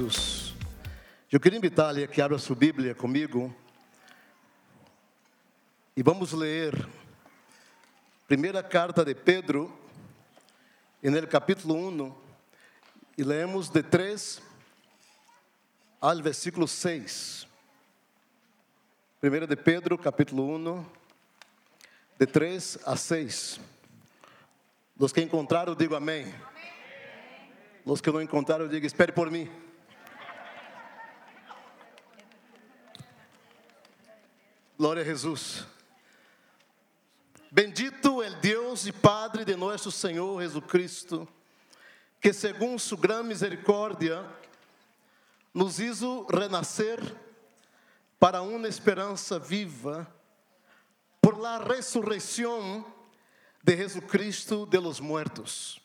Jesus. Eu queria invitar-lhe a que abra sua Bíblia comigo e vamos ler primeira carta de Pedro, e no capítulo 1, e lemos de 3 ao versículo 6. Primeira de Pedro, capítulo 1, de 3 a 6. Os que encontraram, digo amém. amém. Os que não encontraram, digo espere por mim. Glória a Jesus. Bendito el Deus e Padre de nosso Senhor Jesus Cristo, que segundo sua grande misericórdia nos hizo renascer para uma esperança viva por la ressurreição de Jesus Cristo de los muertos,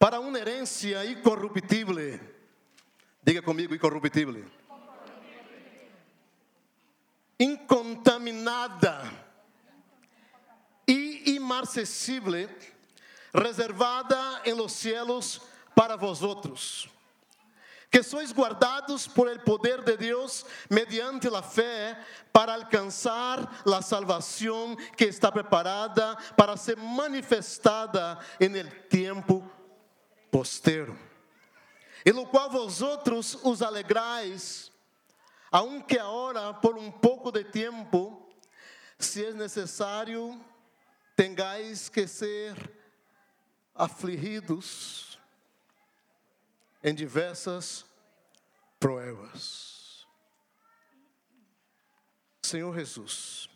para uma herencia incorruptível. Diga comigo, incorruptível incontaminada e imarcessível, reservada em los cielos para vosotros, que sois guardados por el poder de Deus mediante la fé para alcançar la salvação que está preparada para ser manifestada en el tiempo postero, em lo qual vosotros os alegrais aunque ahora por um pouco de tempo, se é necessário, tengáis que ser afligidos em diversas provas. Senhor Jesus,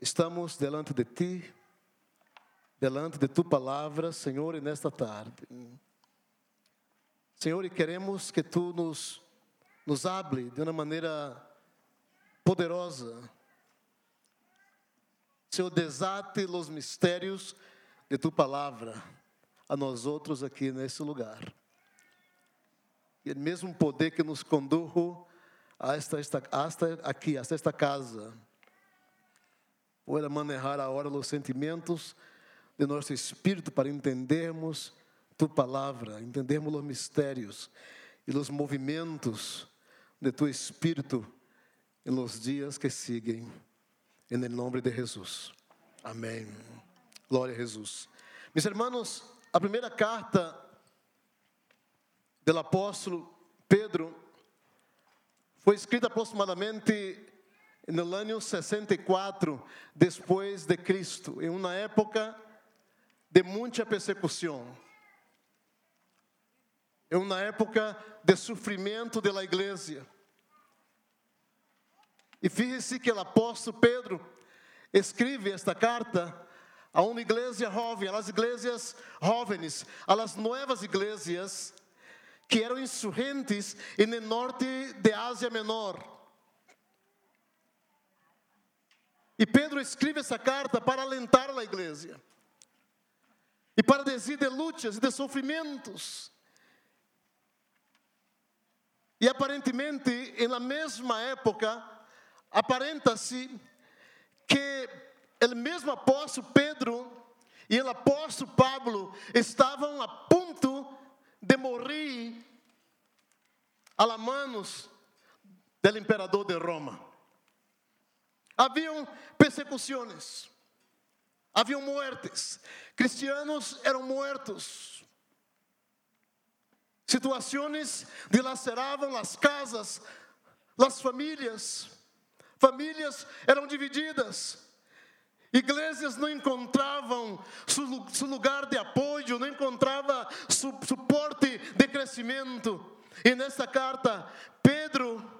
estamos delante de Ti, delante de Tu palavra, Senhor, e nesta tarde. Senhor, e queremos que Tu nos nos hable de uma maneira poderosa. Senhor, desate os mistérios de tu palavra a nós outros aqui nesse lugar. E o mesmo poder que nos condujo a esta, esta, hasta aqui, a esta casa, pueda manejar agora os sentimentos de nosso espírito para entendermos tu palavra, entendermos os mistérios e os movimentos de tu Espírito em los dias que seguem, em nome de Jesus. Amém. Glória a Jesus. Meus irmãos, a primeira carta do apóstolo Pedro foi escrita aproximadamente no ano 64 depois de Cristo, em uma época de muita persecução é uma época de sofrimento da igreja. E fíjese que o apóstolo Pedro escreve esta carta a uma igreja jovem, las igrejas jovens, las novas igrejas que eram insurgentes no norte de Ásia Menor. E Pedro escreve essa carta para alentar a igreja e para dizer de lutas e de sofrimentos e aparentemente, na mesma época, aparenta-se que o mesmo apóstolo Pedro e o apóstolo Pablo estavam a ponto de morrer a manos do imperador de Roma. Haviam persecuções, haviam mortes, cristianos eram mortos, Situações dilaceravam as casas, as famílias. Famílias eram divididas. Igrejas não encontravam seu lugar de apoio, não encontrava suporte de crescimento. E nessa carta, Pedro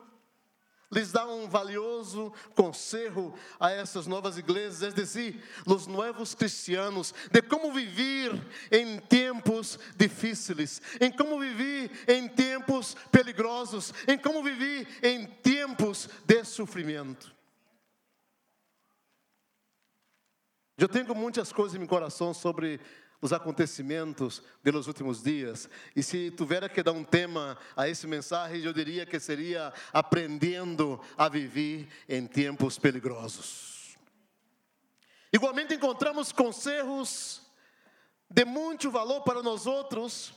lhes dá um valioso conselho a essas novas igrejas, é dizer, os novos cristianos, de como viver em tempos difíceis, em como viver em tempos peligrosos, em como viver em tempos de sofrimento. Eu tenho muitas coisas em meu coração sobre os acontecimentos dos últimos dias. E se tivesse que dar um tema a esse mensagem, eu diria que seria aprendendo a viver em tempos peligrosos. Igualmente encontramos conselhos de muito valor para nós outros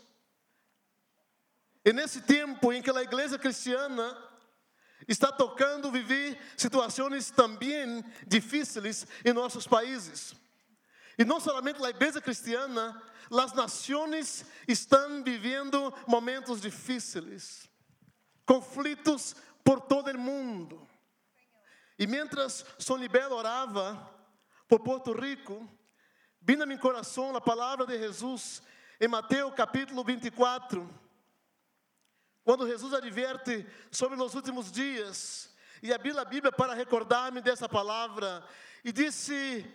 E nesse tempo em que a igreja cristiana está tocando viver situações também difíceis em nossos países. E não somente a igreja cristiana, as nações estão vivendo momentos difíceis, conflitos por todo o mundo. E mientras Sonibel orava por Porto Rico, vinha meu coração a palavra de Jesus em Mateus capítulo 24 quando Jesus adverte sobre os últimos dias, e abri a Bíblia para recordar-me dessa palavra, e disse: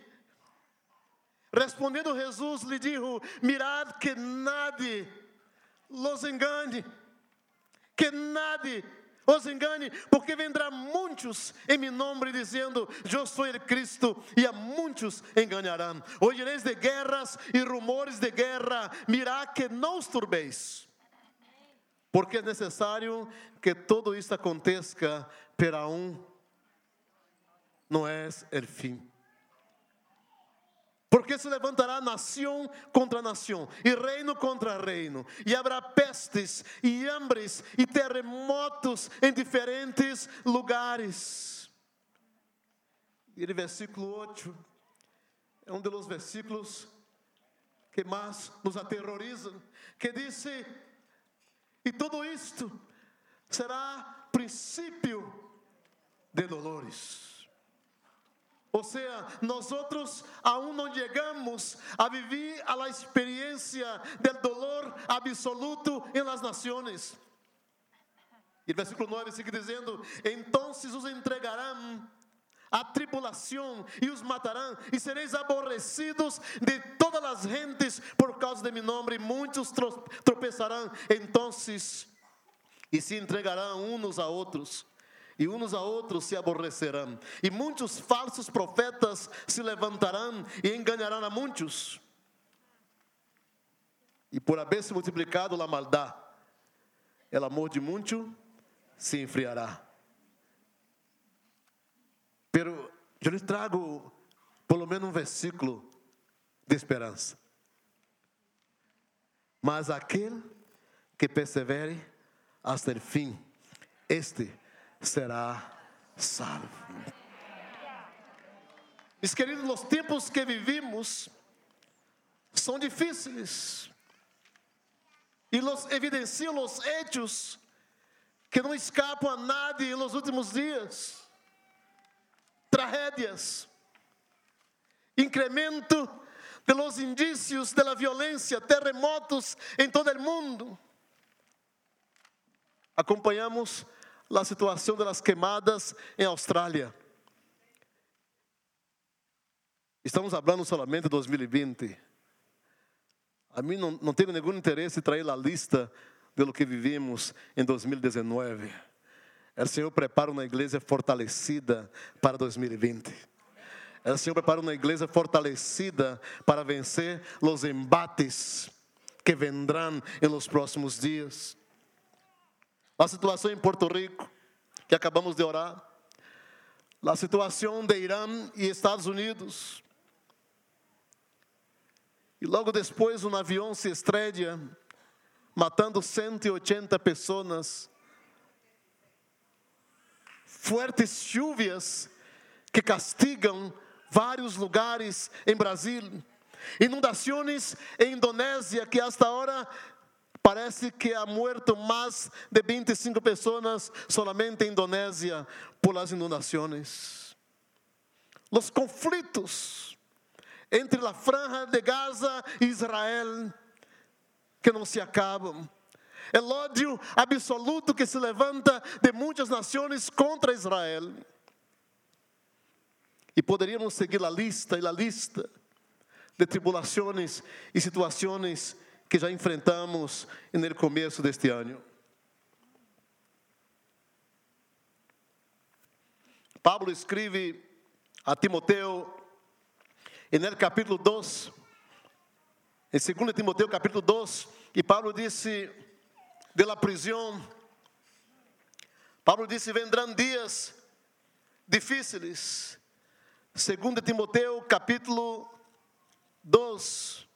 Respondendo Jesus, lhe dijo: Mirad que nadie los engane, que nadie os engane, porque vendrá muitos em meu nome dizendo: Eu sou o Cristo, e a muitos enganarão. Ouvireis de guerras e rumores de guerra, mirad que não os turbeis porque é necessário que todo isso aconteça, pero aún não é o fim. Porque se levantará nação contra nação, e reino contra reino, e haverá pestes, e hambres, e terremotos em diferentes lugares. E o versículo 8 é um dos versículos que mais nos aterrorizam, que diz: e tudo isto será princípio de dolores. Ou seja, nós outros aún não chegamos a viver a la del dolor absoluto em las nações. E versículo 9 sigue dizendo: Então os entregarão a tribulação e os matarão, e sereis aborrecidos de todas as gentes por causa de meu nome, e muitos tropeçarão. Então, e se entregarão uns a outros, e uns a outros se aborrecerão, e muitos falsos profetas se levantarão e enganarão a muitos. E por haver se multiplicado a maldade, o amor de muitos se enfriará. Pero eu lhe trago pelo menos um versículo de esperança. Mas aquele que persevere hasta o fim, este será salvo. Meus queridos, os tempos que vivimos são difíceis e los evidenciam os hechos que não escapam a nadie nos últimos dias tragédias, incremento de los indícios de la violencia, terremotos em todo o mundo. Acompanhamos a situação das queimadas em Austrália. Estamos falando solamente de 2020. A mim não, não tenho nenhum interesse em trazer a lista de lo que vivimos em 2019. O Senhor prepara uma igreja fortalecida para 2020. O Senhor prepara uma igreja fortalecida para vencer os embates que vendrão em los próximos dias. A situação em Porto Rico, que acabamos de orar. A situação de Irã e Estados Unidos. E logo depois um avião se estreia, matando 180 pessoas fuertes chuvas que castigam vários lugares em Brasil, inundações em Indonésia que hasta agora parece que ha muerto mais de 25 pessoas solamente em Indonésia por las inundações. Los conflitos entre a franja de Gaza e Israel que não se acabam o ódio absoluto que se levanta de muitas nações contra Israel. E poderíamos seguir a lista e a lista de tribulações e situações que já enfrentamos no começo deste ano. Pablo escreve a Timoteu, e no capítulo 2, em 2 Timoteu capítulo 2, e Pablo disse: de la prisão. Pablo disse: vendrão dias difíceis. Segundo Timoteu, capítulo 2.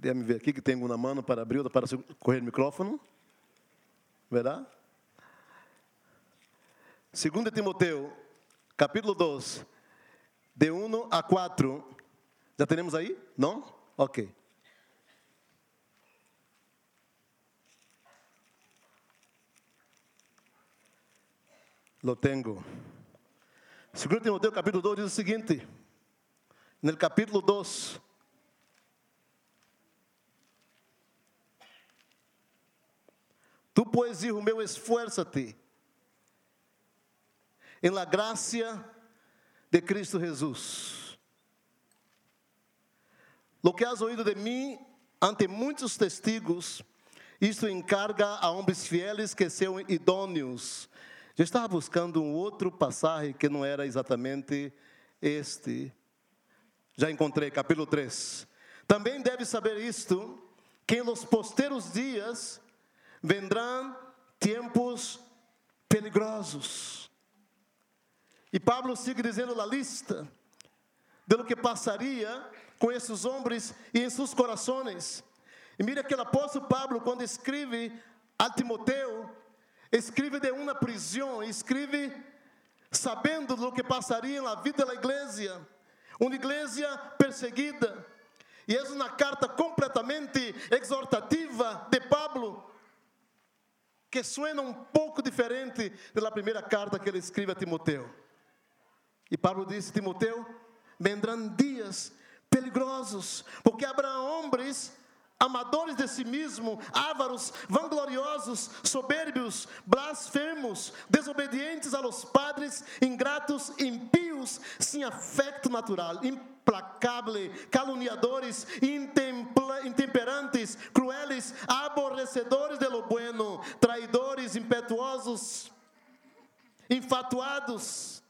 Deixa-me ver aqui que tenho uma mão para abrir, para correr o microfone. Verá? 2 Timoteu, capítulo 2, de 1 a 4. Já temos aí? Não? Ok. Lo tengo. 2 Timoteo capítulo 2 diz o seguinte: no capítulo 2, Tu, pois, hijo meu, esfuérzate em la gracia de Cristo Jesús. Lo que has oído de mim ante muitos testigos, isto encarga a homens fieles que sejam idôneos. Eu estava buscando um outro passagem que não era exatamente este. Já encontrei, capítulo 3. Também deve saber isto, que em los posteros dias vendrão tempos peligrosos. E Pablo sigue dizendo na lista de lo que passaria com esses homens e em seus corações. E mira que o apóstolo Pablo, quando escreve a Timoteu, escreve de uma prisão, escreve sabendo do que passaria na vida da igreja, uma igreja perseguida. E é uma carta completamente exortativa de Pablo, que suena um pouco diferente da primeira carta que ele escreve a Timoteu. E Pablo disse: Timoteu, vendrão dias peligrosos, porque haverá homens amadores de si mesmo, ávaros, vangloriosos, soberbios, blasfemos, desobedientes a los padres, ingratos, impíos, sem afeto natural, implacable, caluniadores, intemperantes, crueles, aborrecedores de lo bueno, traidores, impetuosos, infatuados,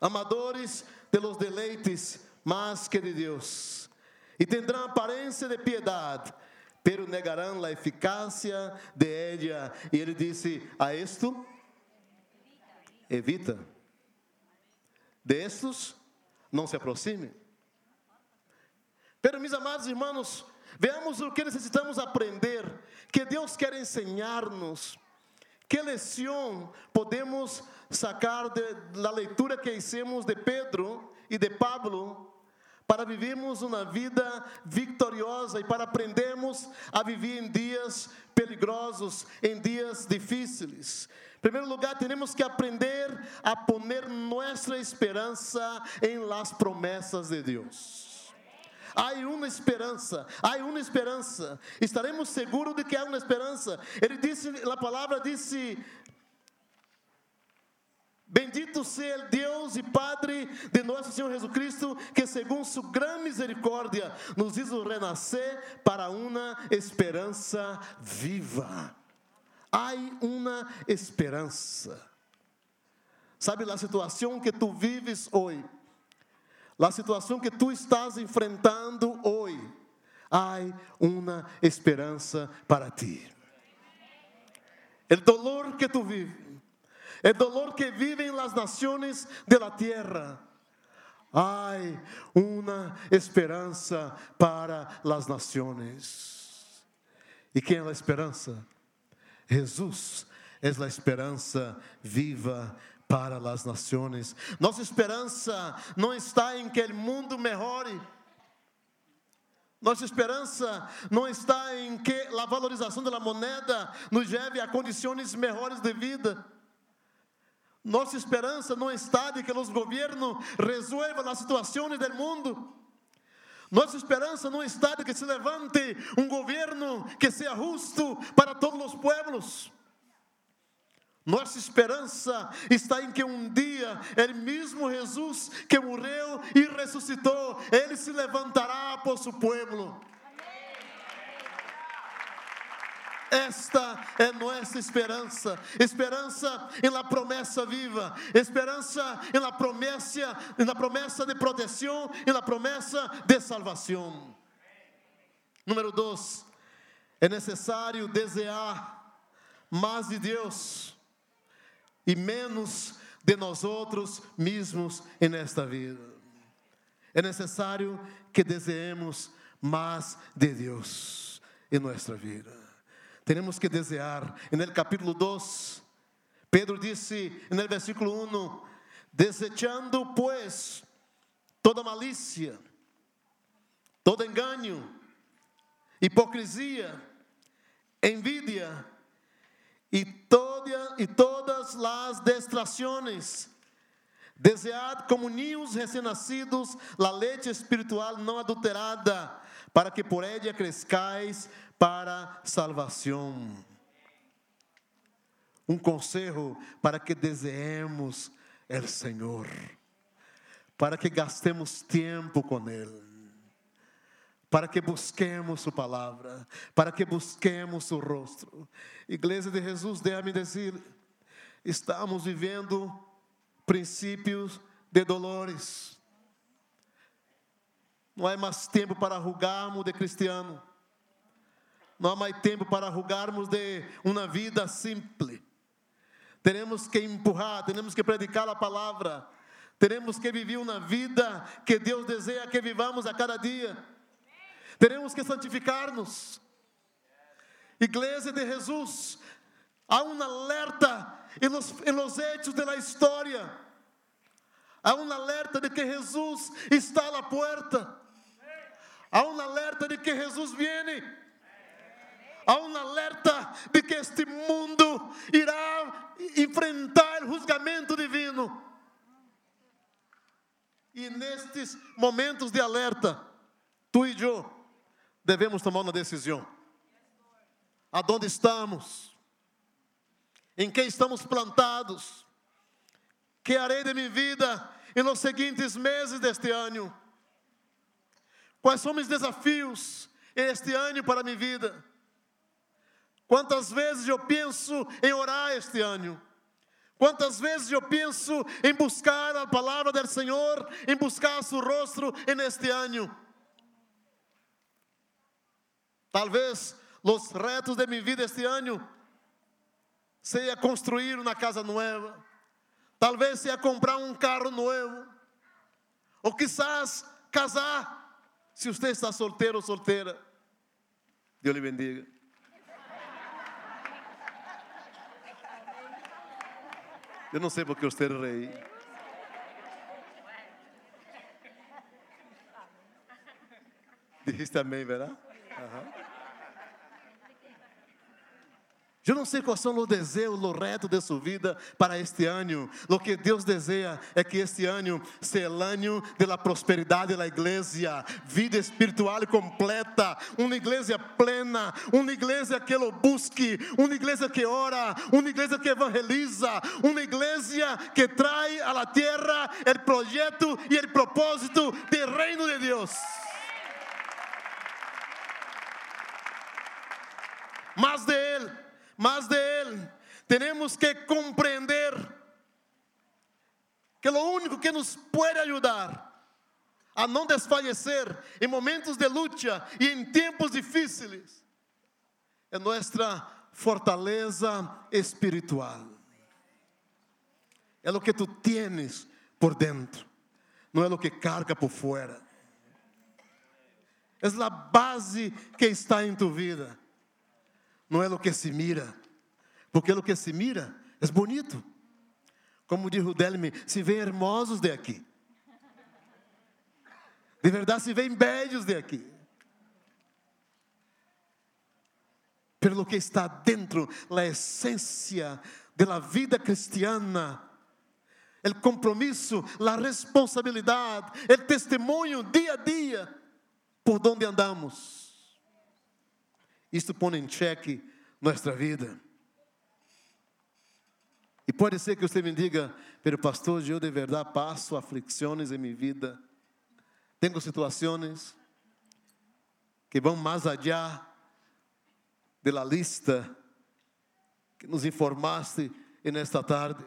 amadores de los deleites más que de Deus e tendrão aparência de piedade, pero negarão a eficácia de ella. E ele disse: A isto, evita. De estos, não se aproxime. Pero, meus amados irmãos, veamos o que necessitamos aprender, que Deus quer ensinar-nos. Que lição podemos sacar da leitura que hicimos de Pedro e de Pablo para vivermos uma vida vitoriosa e para aprendermos a viver em dias peligrosos, em dias difíceis. Primeiro lugar, temos que aprender a poner nossa esperança em las promessas de Deus. Há uma esperança, há uma esperança. Estaremos seguros de que há uma esperança. Ele disse, a palavra disse Bendito seja Deus e Padre de nosso Senhor Jesus Cristo, que segundo sua grande misericórdia nos hizo renascer para uma esperança viva. Há uma esperança. Sabe a situação que tu vives hoje? A situação que tu estás enfrentando hoje? Há uma esperança para ti. O dolor que tu vives el dolor que viven las naciones de la tierra. Hay una esperanza para las naciones. ¿Y quién es la esperanza? Jesús es la esperanza viva para las naciones. Nossa esperança não está em que o mundo melhore. Nossa esperança não está em que a valorização da moneda nos leve a condições melhores de vida. Nossa esperança não está de que os governos resolvam as situações do mundo. Nossa esperança não está de que se levante um governo que seja justo para todos os pueblos. Nossa esperança está em que um dia, ele mesmo Jesus que morreu e ressuscitou, ele se levantará por seu povo. Esta é nossa esperança, esperança em la promessa viva, esperança em la promessa, em la promessa de proteção, em la promessa de salvação. Número dois, é necessário desejar mais de Deus e menos de nós outros mesmos nesta vida. É necessário que desejemos más de Dios en nuestra vida. Tenemos que desear. En el capítulo 2, Pedro dice en el versículo 1, desechando pues toda malicia, todo engaño, hipocrisia, envidia y, toda, y todas las distracciones. Desead como niños recém-nascidos a leite espiritual não adulterada, para que por ella crescais para salvação. Um conselho para que deseemos o Senhor, para que gastemos tempo com Ele para que busquemos Sua palavra, para que busquemos Seu rosto. Igreja de Jesus, déjame dizer, estamos vivendo princípios de dolores. Não há mais tempo para rugarmos de cristiano. Não há mais tempo para rugarmos de uma vida simples. Teremos que empurrar, temos que predicar a palavra. Teremos que viver uma vida que Deus deseja que vivamos a cada dia. Teremos que santificar-nos. Igreja de Jesus, há um alerta em los hechos da história. Há um alerta de que Jesus está à porta. Há um alerta de que Jesus viene. Há um alerta de que este mundo irá enfrentar o julgamento divino. E nestes momentos de alerta, tu e eu devemos tomar uma decisão. Aonde estamos? Em que estamos plantados? Que harei de minha vida em nos seguintes meses deste ano? Quais são os desafios este ano para a minha vida? Quantas vezes eu penso em orar este ano? Quantas vezes eu penso em buscar a palavra do Senhor, em buscar seu rosto neste ano? Talvez os retos de minha vida este ano seja construir uma casa nova, talvez seja comprar um carro novo, ou quizás casar. Se você está solteiro ou solteira, Deus lhe bendiga. Eu não sei porque você rei. Dijiste amém, verdade? Uhum. Eu não sei quais são os desejos, os retos de sua vida para este ano. O que Deus deseja é que este ano seja o ano da prosperidade da igreja, vida espiritual completa, uma igreja plena, uma igreja que o busque, uma igreja que ora, uma igreja que evangeliza, uma igreja que traz a la terra o projeto e o propósito do reino de Deus. Mais de más de Él, tenemos que comprender que lo único que nos puede ayudar a não desfallecer em momentos de luta e em tempos difíceis é nossa fortaleza espiritual. É o que tu tienes por dentro, não é o que carga por fora. É a base que está em tu vida não é o que se mira, porque o que se mira é bonito. Como diz o Delme, se vêem hermosos de aqui. De verdade, se vêem belos de aqui. Pelo que está dentro, a essência da vida cristiana, o compromisso, a responsabilidade, o testemunho dia a dia, por onde andamos. Isto põe em xeque nossa vida. E pode ser que você me diga, pero pastor, eu de verdade passo aflições em minha vida. Tenho situações que vão mais allá de la lista que nos informaste nesta tarde.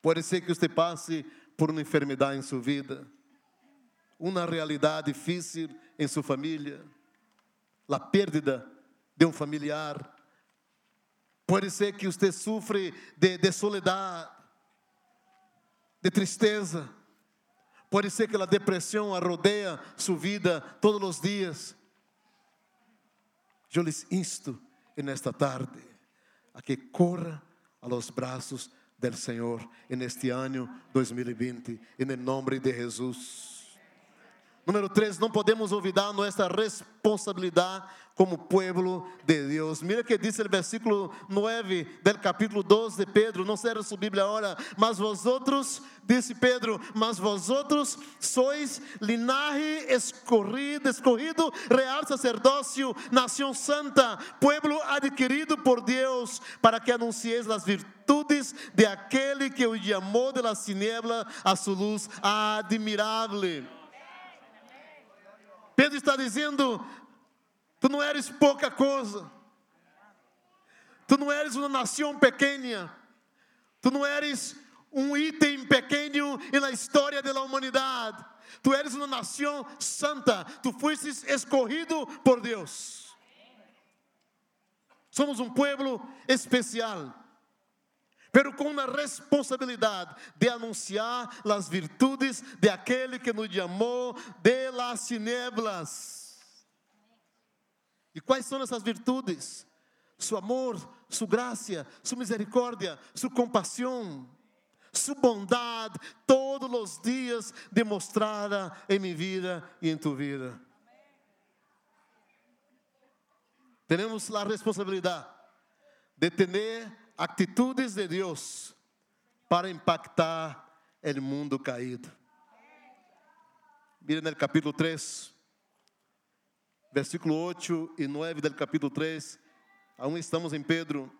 Pode ser que você passe por uma enfermidade em sua vida, uma realidade difícil em sua família a perda de um familiar. Pode ser que você sofre de, de soledade, de tristeza. Pode ser que a depressão rodeia sua vida todos os dias. Eu lhes insto nesta tarde a que corra a los braços del Senhor neste ano 2020, em nome de Jesus. Número 3, não podemos olvidar nossa responsabilidade como pueblo de Deus. Mira que diz o versículo 9 do capítulo 2 de Pedro, não será sua Bíblia agora, mas vosotros, disse Pedro, mas vosotros sois linaje escorrido, escorrido, real sacerdócio, nação santa, pueblo adquirido por Deus, para que anuncieis as virtudes de aquele que o chamou de la tiniebla a sua luz admirável. Pedro está dizendo: tu não eres pouca coisa, tu não eres uma nação pequena, tu não eres um item pequeno na história da humanidade, tu eres uma nação santa, tu fuiste escorrido por Deus. Somos um povo especial pero com a responsabilidade de anunciar as virtudes de aquele que nos chamou de las tinieblas. E quais são essas virtudes? Su amor, su graça, su misericórdia, su compaixão, su bondade, todos os dias demonstrada em minha vida e em tu vida. Temos a responsabilidade de ter atitudes de Deus para impactar o mundo caído. Miren no capítulo 3, versículo 8 e 9 do capítulo 3. Aún estamos em Pedro.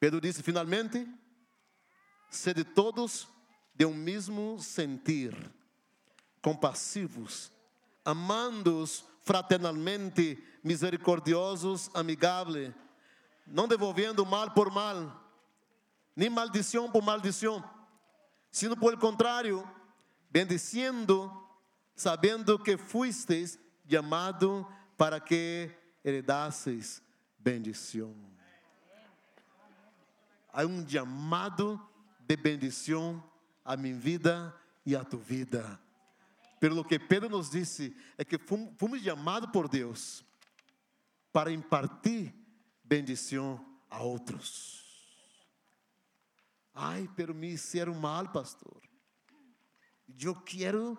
Pedro disse: finalmente, sede todos de um mesmo sentir, compassivos, amando-os fraternalmente, misericordiosos, amigáveis não devolvendo mal por mal, nem maldição por maldição, sino el contrário, bendiciendo, sabendo que fuisteis chamado para que heredasseis bendição. Há um chamado de bendição a minha vida e a tua vida. Pelo que Pedro nos disse, é que fomos chamados por Deus para impartir bendição a outros. Ai, pero me hicieron mal, pastor. Eu quero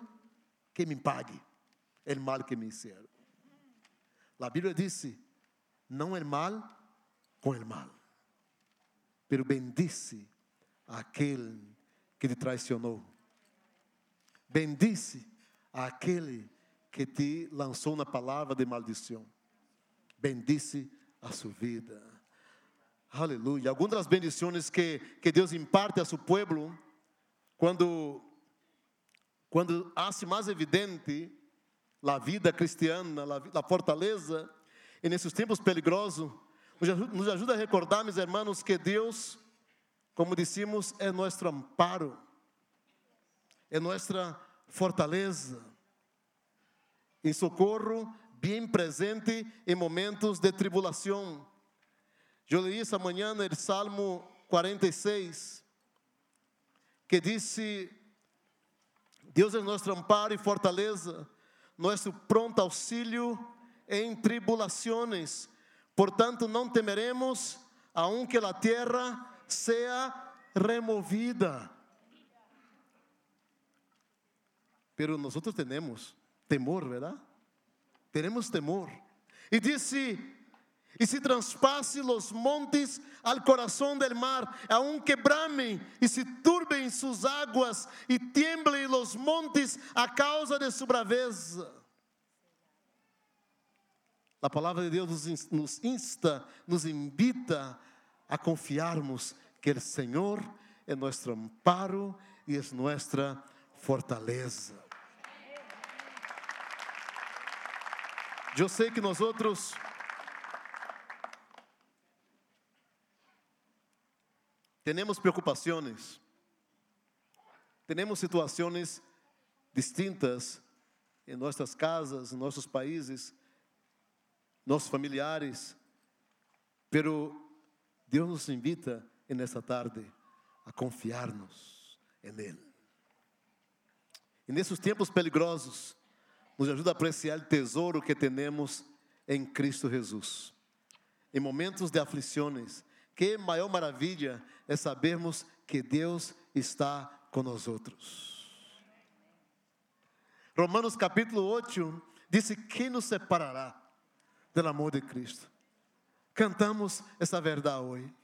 que me pague o mal que me hicieron. A Bíblia disse: não é mal com o mal, pero bendice aquele que te traicionou. Bendice aquele que te lançou na palavra de maldição. Bendice a sua vida. Aleluia. Algumas das bendições que, que Deus imparte a seu povo, quando, quando hace mais evidente a vida cristiana, a fortaleza, e nesses tempos peligrosos, nos ajuda a recordar, meus irmãos, que Deus, como dissemos, é nosso amparo, é nossa fortaleza. Em socorro bem presente em momentos de tribulação. Eu li essa manhã no Salmo 46, que disse: Deus é nosso amparo e fortaleza, nosso pronto auxílio em tribulações. Portanto, não temeremos, aunque a terra seja removida. Pero nosotros tenemos temor, ¿verdad? teremos temor. E disse: E se transpasse os montes al coração del mar, aunque bramem e se turbem suas águas e tiemblem os montes a causa de sua braveza. A palavra de Deus nos insta, nos invita a confiarmos que o Senhor é nosso amparo e é nossa fortaleza. Eu sei que nós outros temos preocupações, temos situações distintas em nossas casas, em nossos países, nossos familiares, pero Deus nos invita nessa tarde a confiar-nos em Ele. E nesses tempos peligrosos, nos ajuda a apreciar o tesouro que temos em Cristo Jesus. Em momentos de aflições, que maior maravilha é sabermos que Deus está conosco. Romanos capítulo 8 disse: Quem nos separará do amor de Cristo? Cantamos essa verdade hoje.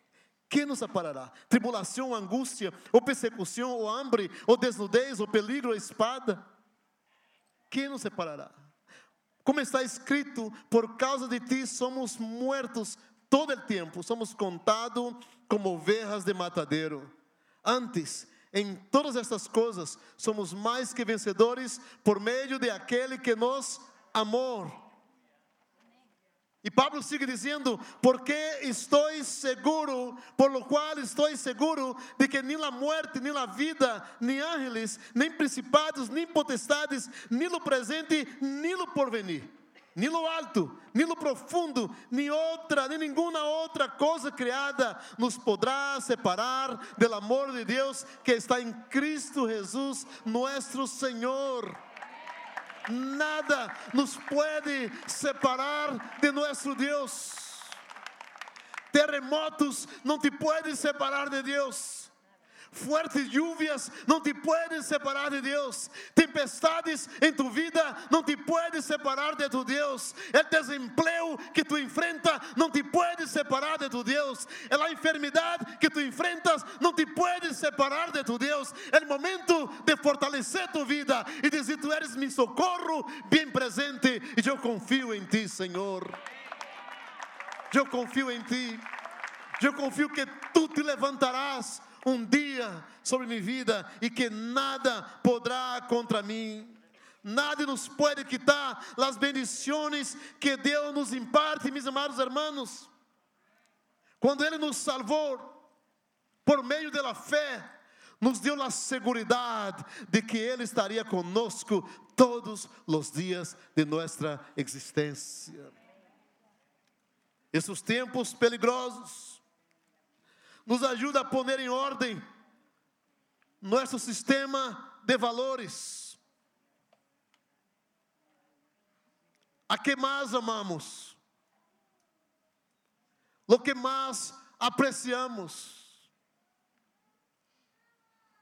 Quem nos separará? Tribulação, angústia, ou persecução, ou hambre, ou desnudez, ou peligro, ou espada? Quem nos separará? Como está escrito, por causa de ti somos mortos todo o tempo, somos contados como ovelhas de matadeiro. Antes, em todas estas coisas, somos mais que vencedores por meio de aquele que nos amou. E Pablo sigue dizendo: Porque estou seguro, por lo qual estou seguro de que nem a morte, nem a vida, nem ángeles, nem principados, nem potestades, nem o presente, nem o porvenir no alto, no profundo, nem outra, nem nenhuma outra coisa criada nos poderá separar do amor de Deus que está em Cristo Jesus, nosso Senhor. Nada nos pode separar de nosso Deus. Terremotos não te podem separar de Deus Fuertes lluvias não te podem separar de Deus. Tempestades em tu vida não te podem separar de tu Deus. O desemprego que tu enfrenta não te pode separar de tu Deus. A enfermidade que tu enfrentas não te pode separar de tu Deus. É o momento de fortalecer tu vida e dizer: Tu eres mi socorro bem presente e eu confio em ti, Senhor. Eu confio em ti. Eu confio que tu te levantarás um dia sobre minha vida e que nada poderá contra mim. Nada nos pode quitar as bendições que Deus nos imparte, meus amados irmãos. Quando Ele nos salvou, por meio da fé, nos deu a segurança de que Ele estaria conosco todos os dias de nossa existência. Esses tempos peligrosos, nos ajuda a pôr em ordem nosso sistema de valores. A que mais amamos? O que mais apreciamos?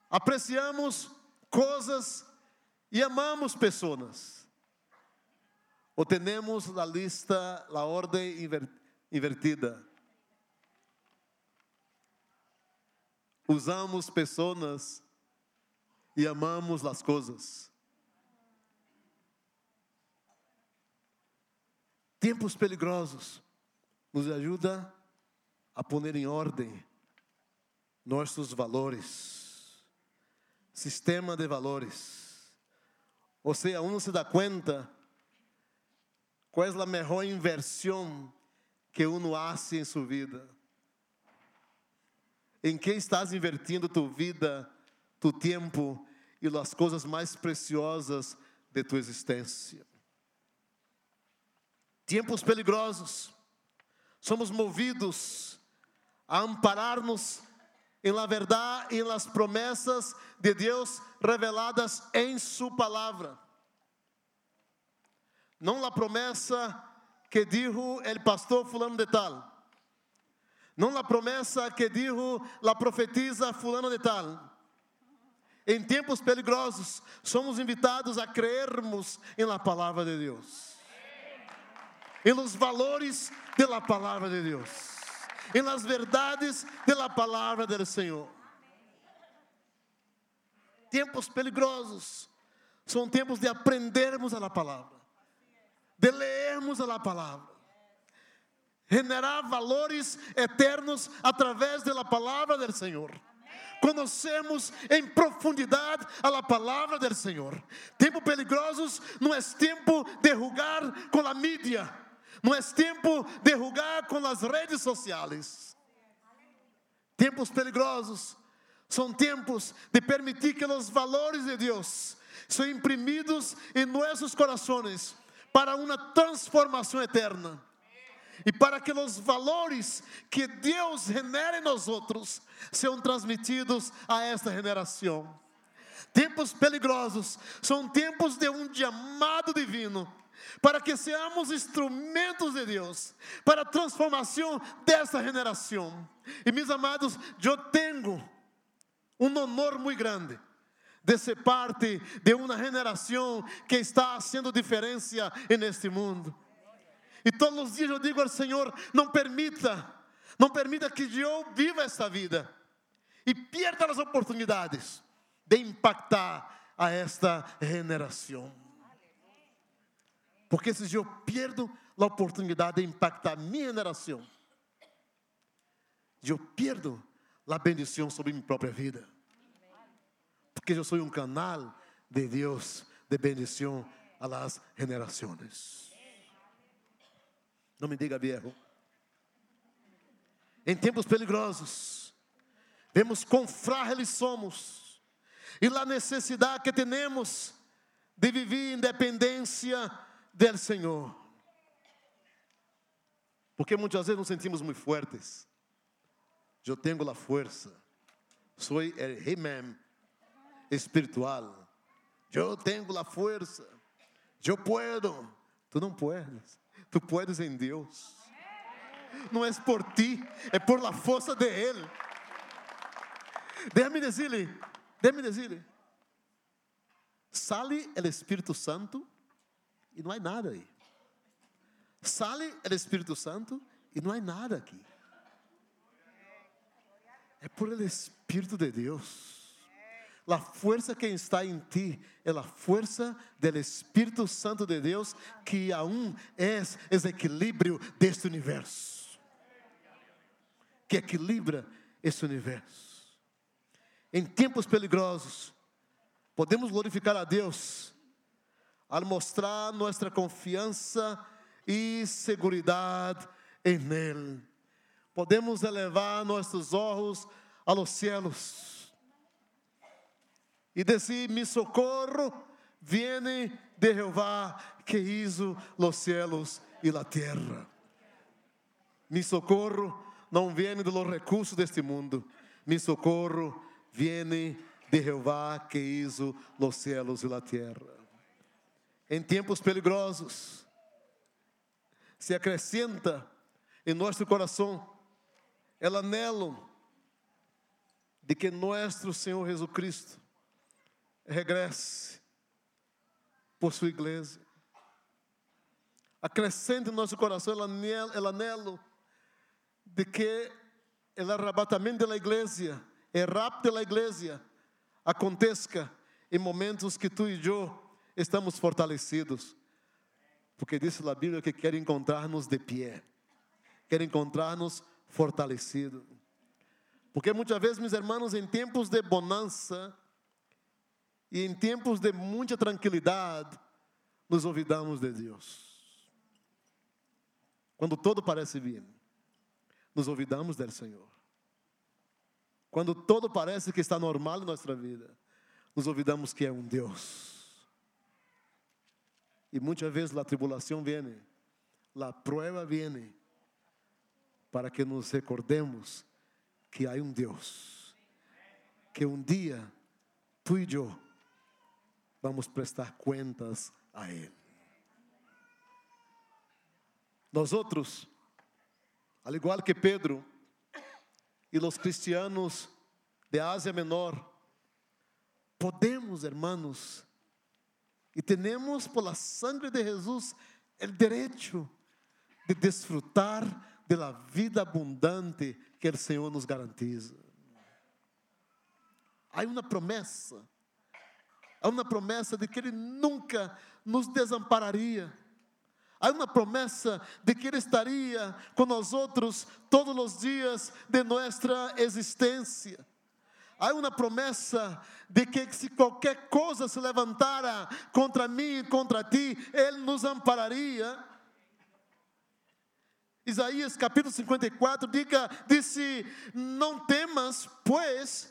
Apreciamos coisas e amamos pessoas. Ou temos a lista, a ordem invertida. Usamos pessoas e amamos as coisas. Tempos peligrosos nos ajuda a pôr em ordem nossos valores, sistema de valores. Ou seja, um se dá conta qual é a melhor inversão que uno faz em sua vida. Em quem estás invertindo tua vida, tu tempo e as coisas mais preciosas de tua existência? Tempos peligrosos, somos movidos a amparar-nos em la verdade e nas promessas de Deus reveladas em Sua palavra. Não a promessa que dijo o pastor fulano de tal não a promessa que dijo la profetisa fulano de tal. Em tempos peligrosos, somos invitados a crermos em la palavra de Deus. Em los valores de la palavra de Deus. Em las verdades de la palavra del Senhor. Tempos peligrosos são tempos de aprendermos a la palavra, de lermos a la palavra generar valores eternos através da palavra do Senhor. Conhecemos em profundidade a palavra do Senhor. Tempo peligrosos não é tempo de rugar com a mídia, não é tempo de rugar com as redes sociais. Tempos peligrosos são tempos de permitir que os valores de Deus sejam imprimidos em nossos corações para uma transformação eterna e para que os valores que Deus genera em nós outros sejam transmitidos a esta generação. Tempos peligrosos são tempos de um chamado divino para que seamos instrumentos de Deus para a transformação dessa geração. E meus amados, eu tenho um honor muito grande de ser parte de uma geração que está fazendo diferença neste mundo. E todos os dias eu digo ao Senhor: não permita, não permita que eu viva esta vida e perda as oportunidades de impactar a esta geração. Porque se eu perdo a oportunidade de impactar a minha geração, eu perdo a bendição sobre minha própria vida. Porque eu sou um canal de Deus de bendição a las gerações. Não me diga viejo. Em tempos peligrosos, vemos quão frágeis somos e a necessidade que temos de viver independência del Senhor. Porque muitas vezes nos sentimos muito fortes. Eu tenho a força. Sou o He-Man espiritual. Eu tenho a força. Eu puedo. Tu não puedes. Tu puedes em Deus. Não é por ti, é por la força de Ele. Déjame decirle, déjame decirle. Sale o Espírito Santo e não há nada aí. Sale o Espírito Santo e não há nada aqui. É por el Espírito de Deus. A força que está em ti é a força do Espírito Santo de Deus que aún é o equilíbrio deste universo. Que equilibra este universo. Em tempos peligrosos, podemos glorificar a Deus al mostrar nossa confiança e segurança em Ele. Podemos elevar nossos olhos a los cielos e dizer: Mi socorro viene de Jehová que hizo los cielos e la terra. Mi socorro não viene de los recursos deste mundo, mi socorro viene de Jehová que hizo los cielos e la terra em tempos peligrosos, se acrescenta em nosso coração o anelo de que nosso Senhor Jesus Cristo regresse por sua igreja. Acrescente em nosso coração o anelo, de que o arrebatamento da igreja, o rapto da igreja, aconteça em momentos que tu e eu estamos fortalecidos. Porque disse a Bíblia que quer encontrar-nos de pé, quer encontrar-nos fortalecidos. Porque muitas vezes, meus irmãos, em tempos de bonança e em tempos de muita tranquilidade, nos olvidamos de Deus. Quando todo parece bem, nos olvidamos do Senhor. Quando todo parece que está normal em nossa vida, nos olvidamos que é um Deus e muitas vezes a tribulação vem, a prueba vem, para que nos recordemos que há um Deus, que um dia tu e eu vamos prestar contas a Ele. Nós outros, al igual que Pedro e os cristianos de Ásia Menor, podemos, hermanos, e temos por la sangre de Jesus o direito de desfrutar de la vida abundante que o Senhor nos garantiza. Há uma promessa, há uma promessa de que Ele nunca nos desampararia. Há uma promessa de que Ele estaria com nós outros todos os dias de nossa existência. Há uma promessa de que se qualquer coisa se levantara contra mim e contra ti, Ele nos ampararia. Isaías capítulo 54 diga, disse: Não temas, pois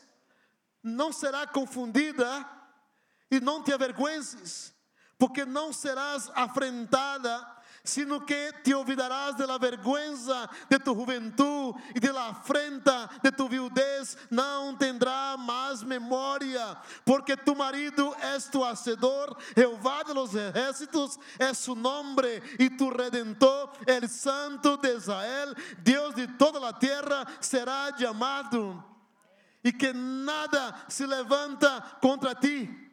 não será confundida e não te avergüences, porque não serás afrentada, sino que te olvidarás de la vergüenza de tu juventud y de la afrenta de tu viudez, no tendrá más memoria, porque tu marido es tu hacedor, Jehová de los ejércitos es su nombre, y tu redentor, el Santo de Israel, Dios de toda la tierra, será llamado, y que nada se levanta contra ti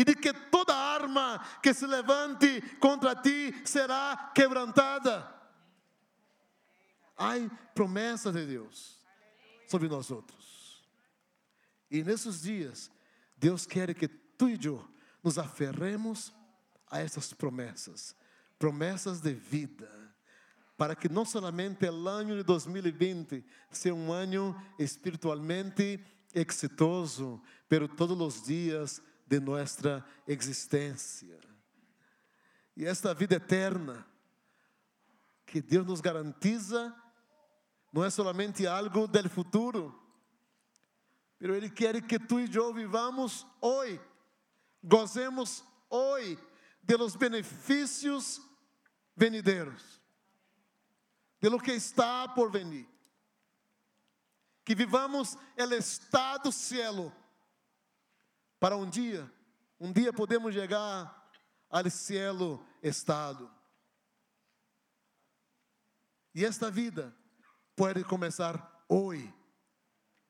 e de que toda arma que se levante contra ti será quebrantada. Há promessa de Deus sobre nós outros. E nesses dias, Deus quer que tu e eu nos aferremos a essas promessas, promessas de vida, para que não somente o ano de 2020 seja um ano espiritualmente exitoso, pero todos os dias de nossa existência. E esta vida eterna que Deus nos garantiza não é somente algo do futuro, mas Ele quer que tu e eu vivamos hoje, gozemos hoje de los benefícios venideiros, de lo que está por venir. Que vivamos el estado cielo para um dia, um dia podemos chegar ao cielo estado. E esta vida pode começar hoje,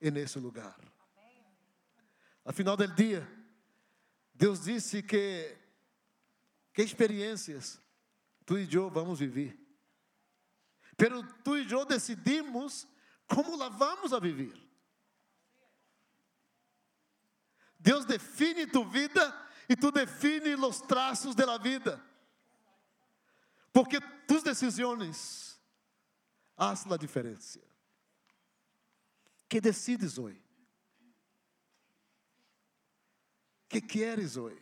nesse lugar. Afinal do dia, Deus disse que que experiências tu e eu vamos viver. Pero tu e eu decidimos como lá vamos a viver. Deus define tu vida e tu define os traços da vida. Porque tus decisões fazem a diferença. Que decides hoje? Que queres hoje?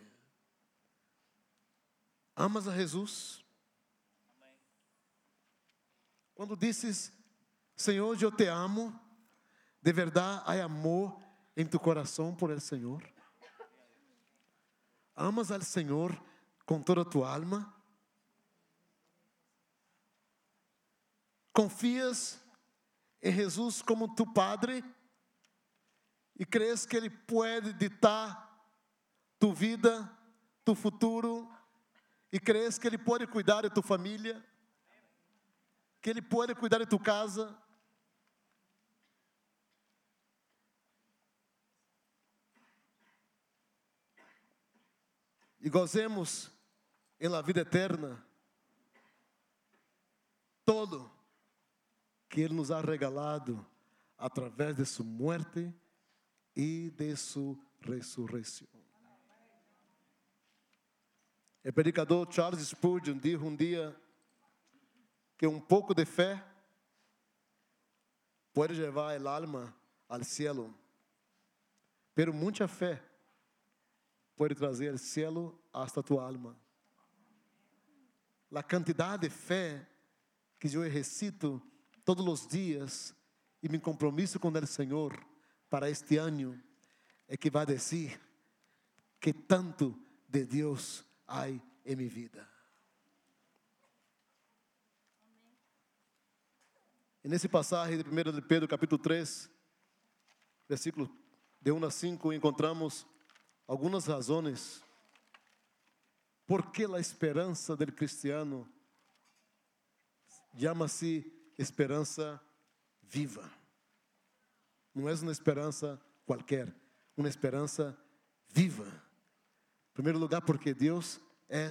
Amas a Jesus? Quando dizes, Senhor, eu te amo, de verdade há amor em tu coração por el Senhor? Amas al Senhor com toda a tua alma? Confias em Jesus como tu Padre? E crees que Ele pode ditar tu vida, tu futuro? E crees que Ele pode cuidar de tua família? Que Ele pode cuidar de tua casa? E gozemos em la vida eterna todo que Ele nos ha regalado através de Sua morte e de Sua ressurreição. O predicador Charles Spurgeon disse um dia que um pouco de fé pode levar a alma ao cielo, pero muita fé pode trazer cielo hasta tu alma. A quantidade de fé que eu recito todos os dias e me compromisso com o Senhor para este ano é que vai dizer que tanto de Deus há em minha vida. E nesse passagem de 1 de Pedro, capítulo 3, versículo de 1 a 5, encontramos algumas razões por que a esperança do cristiano chama-se esperança viva. Não é uma esperança qualquer, uma esperança viva. Em primeiro lugar, porque Deus é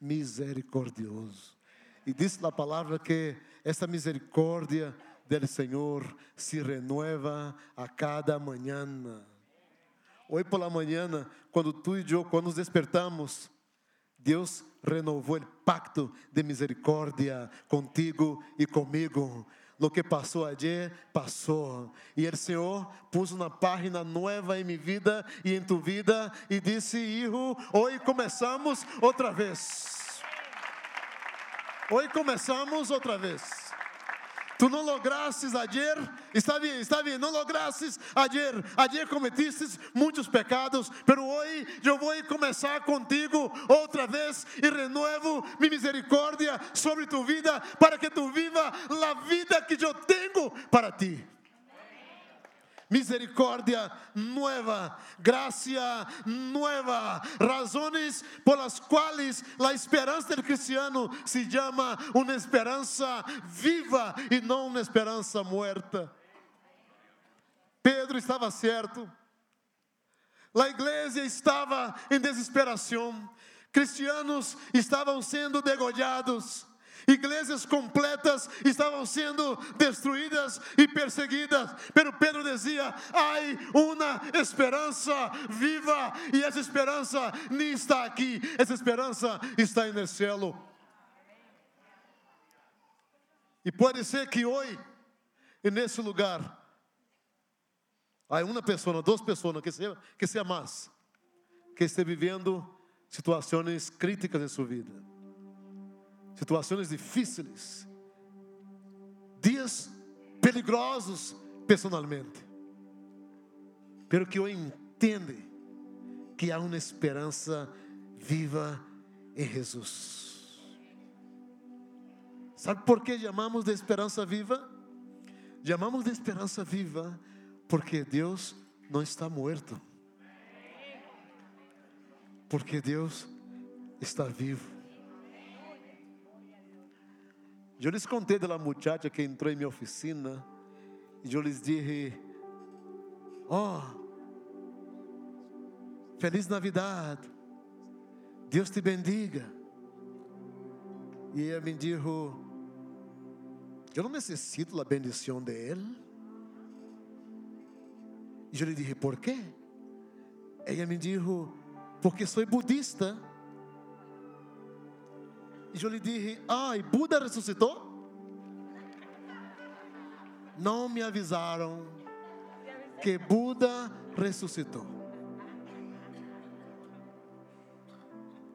misericordioso. E diz a palavra que essa misericórdia do Senhor se renueva a cada manhã. Hoje pela manhã, quando tu e eu, quando nos despertamos, Deus renovou o pacto de misericórdia contigo e comigo. Lo que passou ayer, passou. E o Senhor pôs uma página nova em minha vida e em tu vida e disse: Hijo, hoje começamos outra vez. Hoje começamos outra vez. Tu não lograstes ayer, está bem, está bem, não lograstes ayer, ayer cometiste muitos pecados, pero hoje eu vou começar contigo outra vez e renovo minha misericórdia sobre tu vida, para que tu viva a vida que eu tenho para ti misericordia nueva, gracia nueva, razones por las cuales la esperanza del cristiano se llama una esperanza viva e não uma esperança muerta. Pedro estava certo. A igreja estava em desesperação. Cristianos estavam sendo degollados. Igrejas completas estavam sendo destruídas e perseguidas. Pero Pedro dizia: "Há uma esperança viva e essa esperança nem está aqui, essa esperança está no céu." E pode ser que hoje, nesse lugar, há uma pessoa, duas pessoas, que seja, que que esteja vivendo situações críticas em sua vida situações difíceis, dias peligrosos personalmente, pero que eu entende que há uma esperança viva em Jesus. Sabe por que chamamos de esperança viva? Chamamos de esperança viva porque Deus não está morto. Porque Deus está vivo. Eu lhes contei da muchacha que entrou em minha oficina e eu lhes disse: Oh, Feliz Navidad, Deus te bendiga. E ela me disse: Eu não necessito a bendição de Ele. E eu lhe disse: Por quê? Ela me disse: Porque sou budista. E eu lhe disse: Ai, Buda ressuscitou? Não me avisaram que Buda ressuscitou.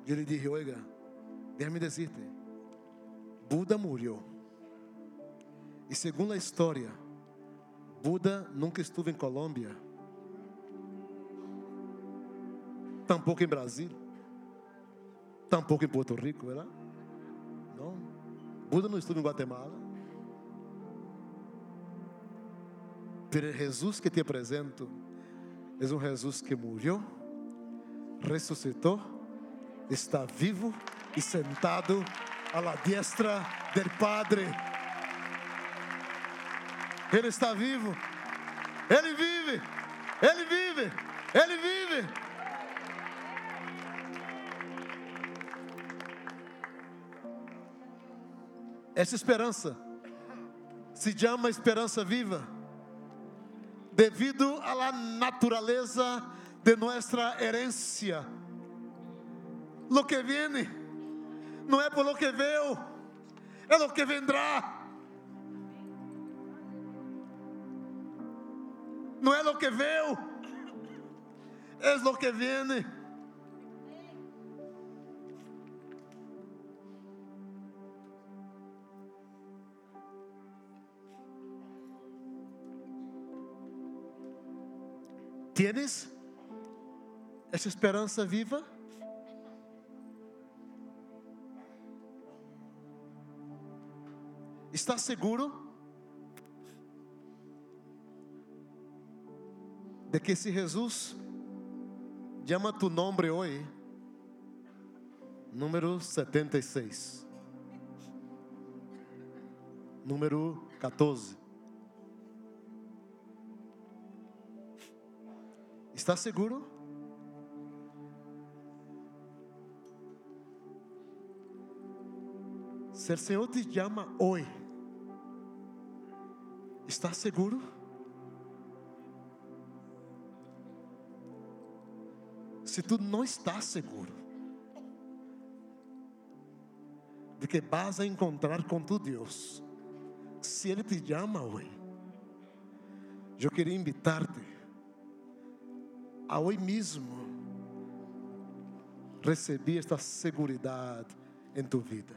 Eu lhe disse: Oiga, deixa-me dizer-te: Buda morreu. E segundo a história, Buda nunca esteve em Colômbia, tampouco em Brasil, tampouco em Porto Rico, verdade? Não. Buda não estuda em Guatemala. Pero Jesus que te apresento é um Jesus que morreu, ressuscitou, está vivo e sentado à diestra del Padre. Ele está vivo. Ele vive. Ele vive. Ele vive. Essa esperança se chama esperança viva, devido à natureza de nossa herencia. Lo que viene não é por lo que veio, é lo que vendrá. Não é lo que veio, é lo que viene. ¿Tienes essa esperança viva? ¿Está seguro de que se Jesus chama tu nome hoje, número 76, número 14, Está seguro? Se o Senhor te chama hoje, está seguro? Se tu não está seguro de que vas a encontrar com tu Deus, se Ele te chama hoje, eu queria invitar-te a hoje mesmo recebi esta segurança em tu vida.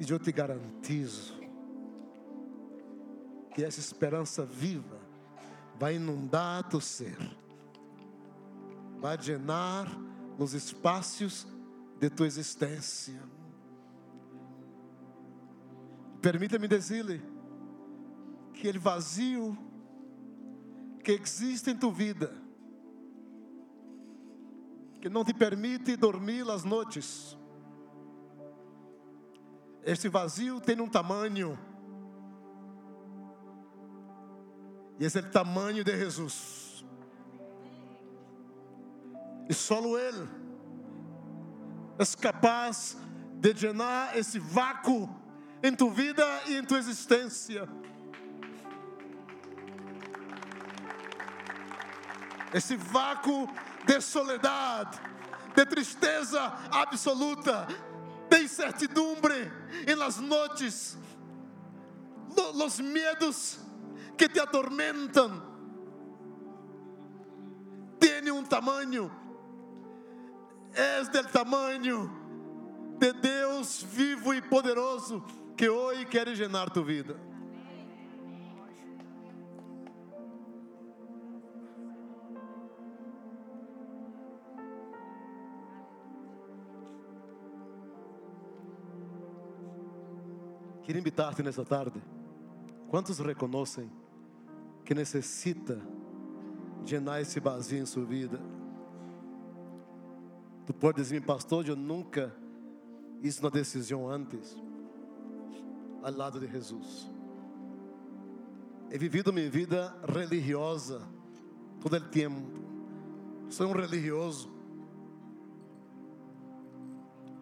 E eu te garantizo que essa esperança viva vai inundar teu ser, vai llenar os espaços de tua existência. Permita-me dizer-lhe que ele vazio que existe em tua vida, que não te permite dormir as noites, este vazio tem um tamanho, e esse é o tamanho de Jesus, e só Ele é capaz de llenar esse vácuo em tua vida e em tua existência. Esse vácuo de soledade, de tristeza absoluta, de incertidumbre em las noches, los medos que te atormentam, tem um tamanho, és del tamanho de Deus vivo e poderoso que hoje quer llenar tu vida. Queria invitar-te nessa tarde. Quantos reconhecem que necessita llenar esse vazio em sua vida? Tu pode dizer, pastor, eu nunca fiz uma decisão antes, ao lado de Jesus. He vivido minha vida religiosa todo o tempo. Sou um religioso.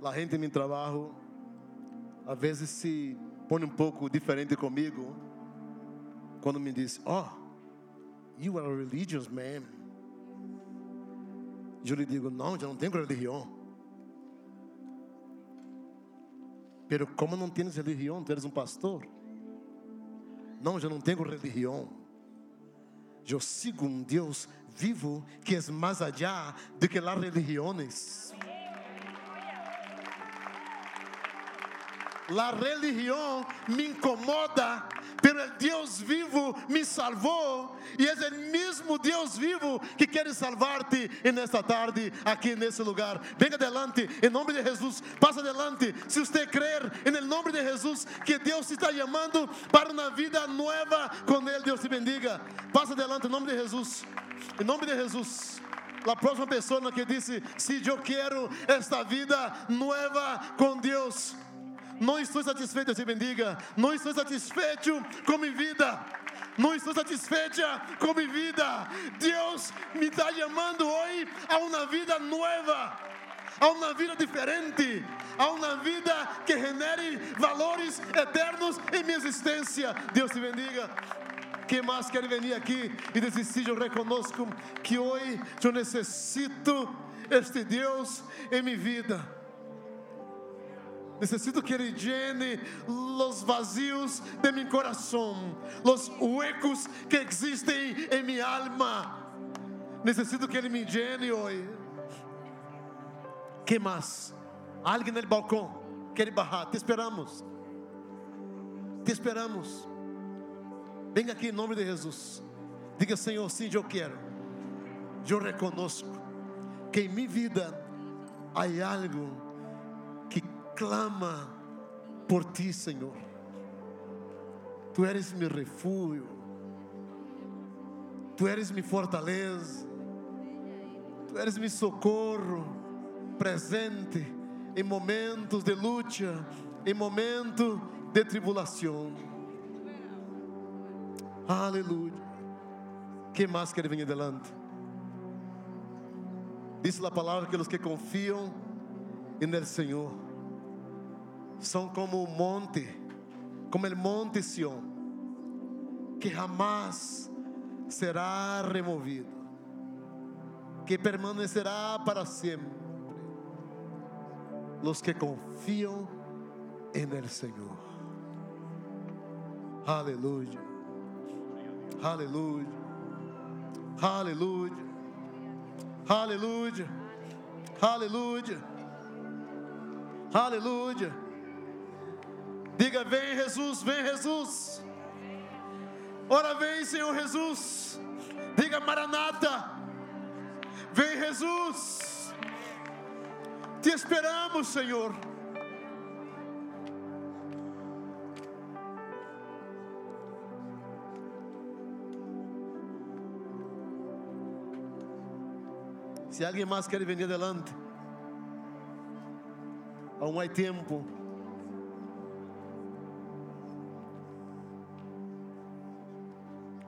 A gente em meu trabalho, às vezes se põe um pouco diferente comigo quando me diz: Oh, you are a religious man. Eu lhe digo: Não, eu não tenho religião. Pero como não tens religião? Tu eres um pastor. Não, eu não tenho religião. Eu sigo um Deus vivo que é mais allá do que as religiões. La religião me incomoda, pero el Deus vivo me salvou e é o mesmo Deus vivo que quer salvar-te nesta tarde aqui nesse lugar. Venga adelante, em nome de Jesus, passa adelante. Se você crer em nome de Jesus que Deus te está chamando para uma vida nova com Ele, Deus te bendiga. Passa adelante em nome de Jesus. Em nome de Jesus. A próxima pessoa que disse: Se eu quero esta vida nova com. Não estou satisfeito, se bendiga. Não estou satisfeito com minha vida. Não estou satisfeita com minha vida. Deus me está chamando hoje a uma vida nova, a uma vida diferente, a uma vida que genere valores eternos em minha existência. Deus te bendiga. Quem mais quer vir aqui e sim, eu reconozco que hoje eu necessito este Deus em minha vida. Necesito que Ele llene os vazios de meu coração, os huecos que existem em minha alma. Necesito que Ele me llene hoje. Que mais? Alguém no balcão quer barrar? Te esperamos. Te esperamos. Venha aqui em nome de Jesus. Diga, Senhor, sim, eu quero. Eu reconozco que em minha vida há algo clama por ti, Senhor. Tu eres meu refúgio, tu eres minha fortaleza, tu eres meu socorro presente em momentos de luta, em momentos de tribulação. Aleluia. Que mais quer vir adelante? Diz a palavra que os que confiam em Senhor são como o monte, como o monte Sião, que jamás será removido, que permanecerá para sempre. Los que confiam en el Senhor. Aleluia. Aleluia. Aleluia. Aleluia. Aleluia. Aleluia. Diga: Vem Jesus, vem Jesus. Ora vem, Senhor Jesus. Diga Maranata. Vem, Jesus. Te esperamos, Senhor. Se alguém mais quer vir adelante, aún há tempo.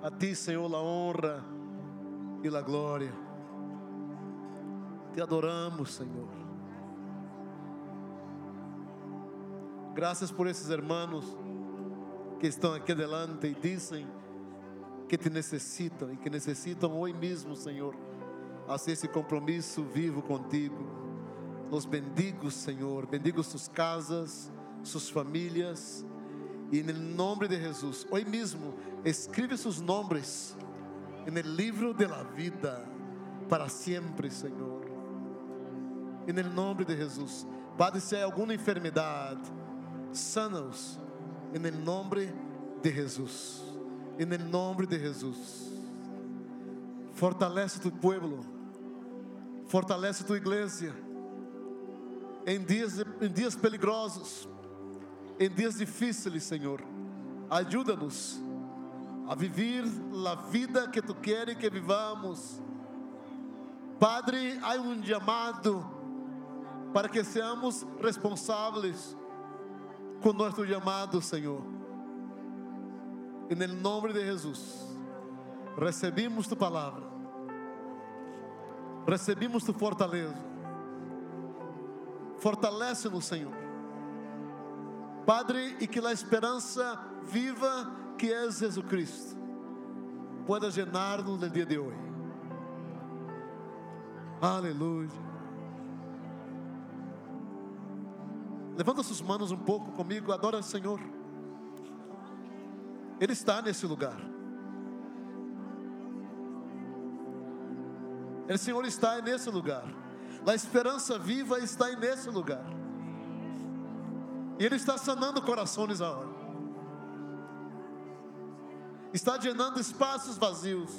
A ti, Senhor, a honra e a glória. Te adoramos, Senhor. Graças por esses irmãos que estão aqui adelante e dizem que te necessitam e que necessitam hoje mesmo, Senhor, fazer esse compromisso vivo contigo. Los bendigo, Senhor. Bendigo suas casas, suas famílias. E no nome de Jesus, hoje mesmo, escreve seus nomes no livro de la vida para sempre, Senhor. E no nome de Jesus, pode ser alguma enfermidade, sana-os. E no nome de Jesus. E no nome de Jesus. Fortalece tu pueblo. Fortalece tu igreja. Em dias, em dias peligrosos, em dias difíceis, Senhor, ajuda-nos a viver a vida que tu queres que vivamos. Padre, há um chamado para que seamos responsáveis com nosso chamado, Senhor. E no nome de Jesus, recebemos tu palavra, recebemos tu fortaleza. Fortalece-nos, Senhor. Padre, e que a esperança viva que é Jesus Cristo pueda llenar-nos no dia de hoje. Aleluia. Levanta suas mãos um pouco comigo, adora o Senhor. Ele está nesse lugar. O Senhor está nesse lugar. A esperança viva está nesse lugar. E Ele está sanando corações agora. Está llenando espaços vazios.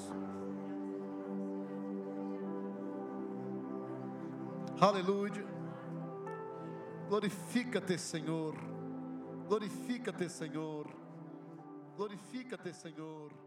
Aleluia. Glorifica-te, Senhor. Glorifica-te, Senhor. Glorifica-te, Senhor.